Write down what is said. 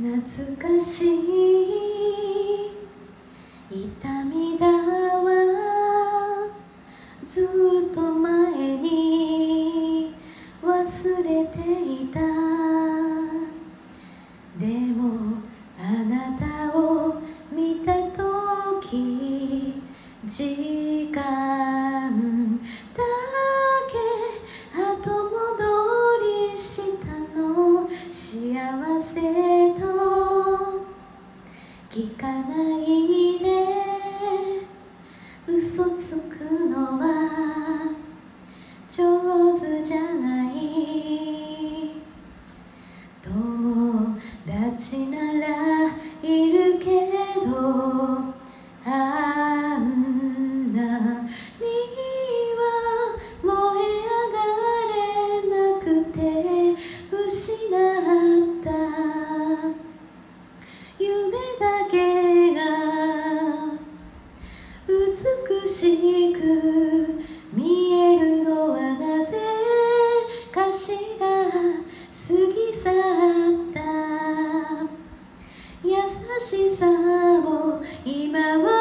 懐かしい痛みだわずっと前に忘れていた。でもあなたを見た時せと聞かないで。嘘つくのは上手じゃない。友達ならいるけどあんなには燃え上がれなくて。美しく見えるのはなぜかしら過ぎ去った。優しさを今は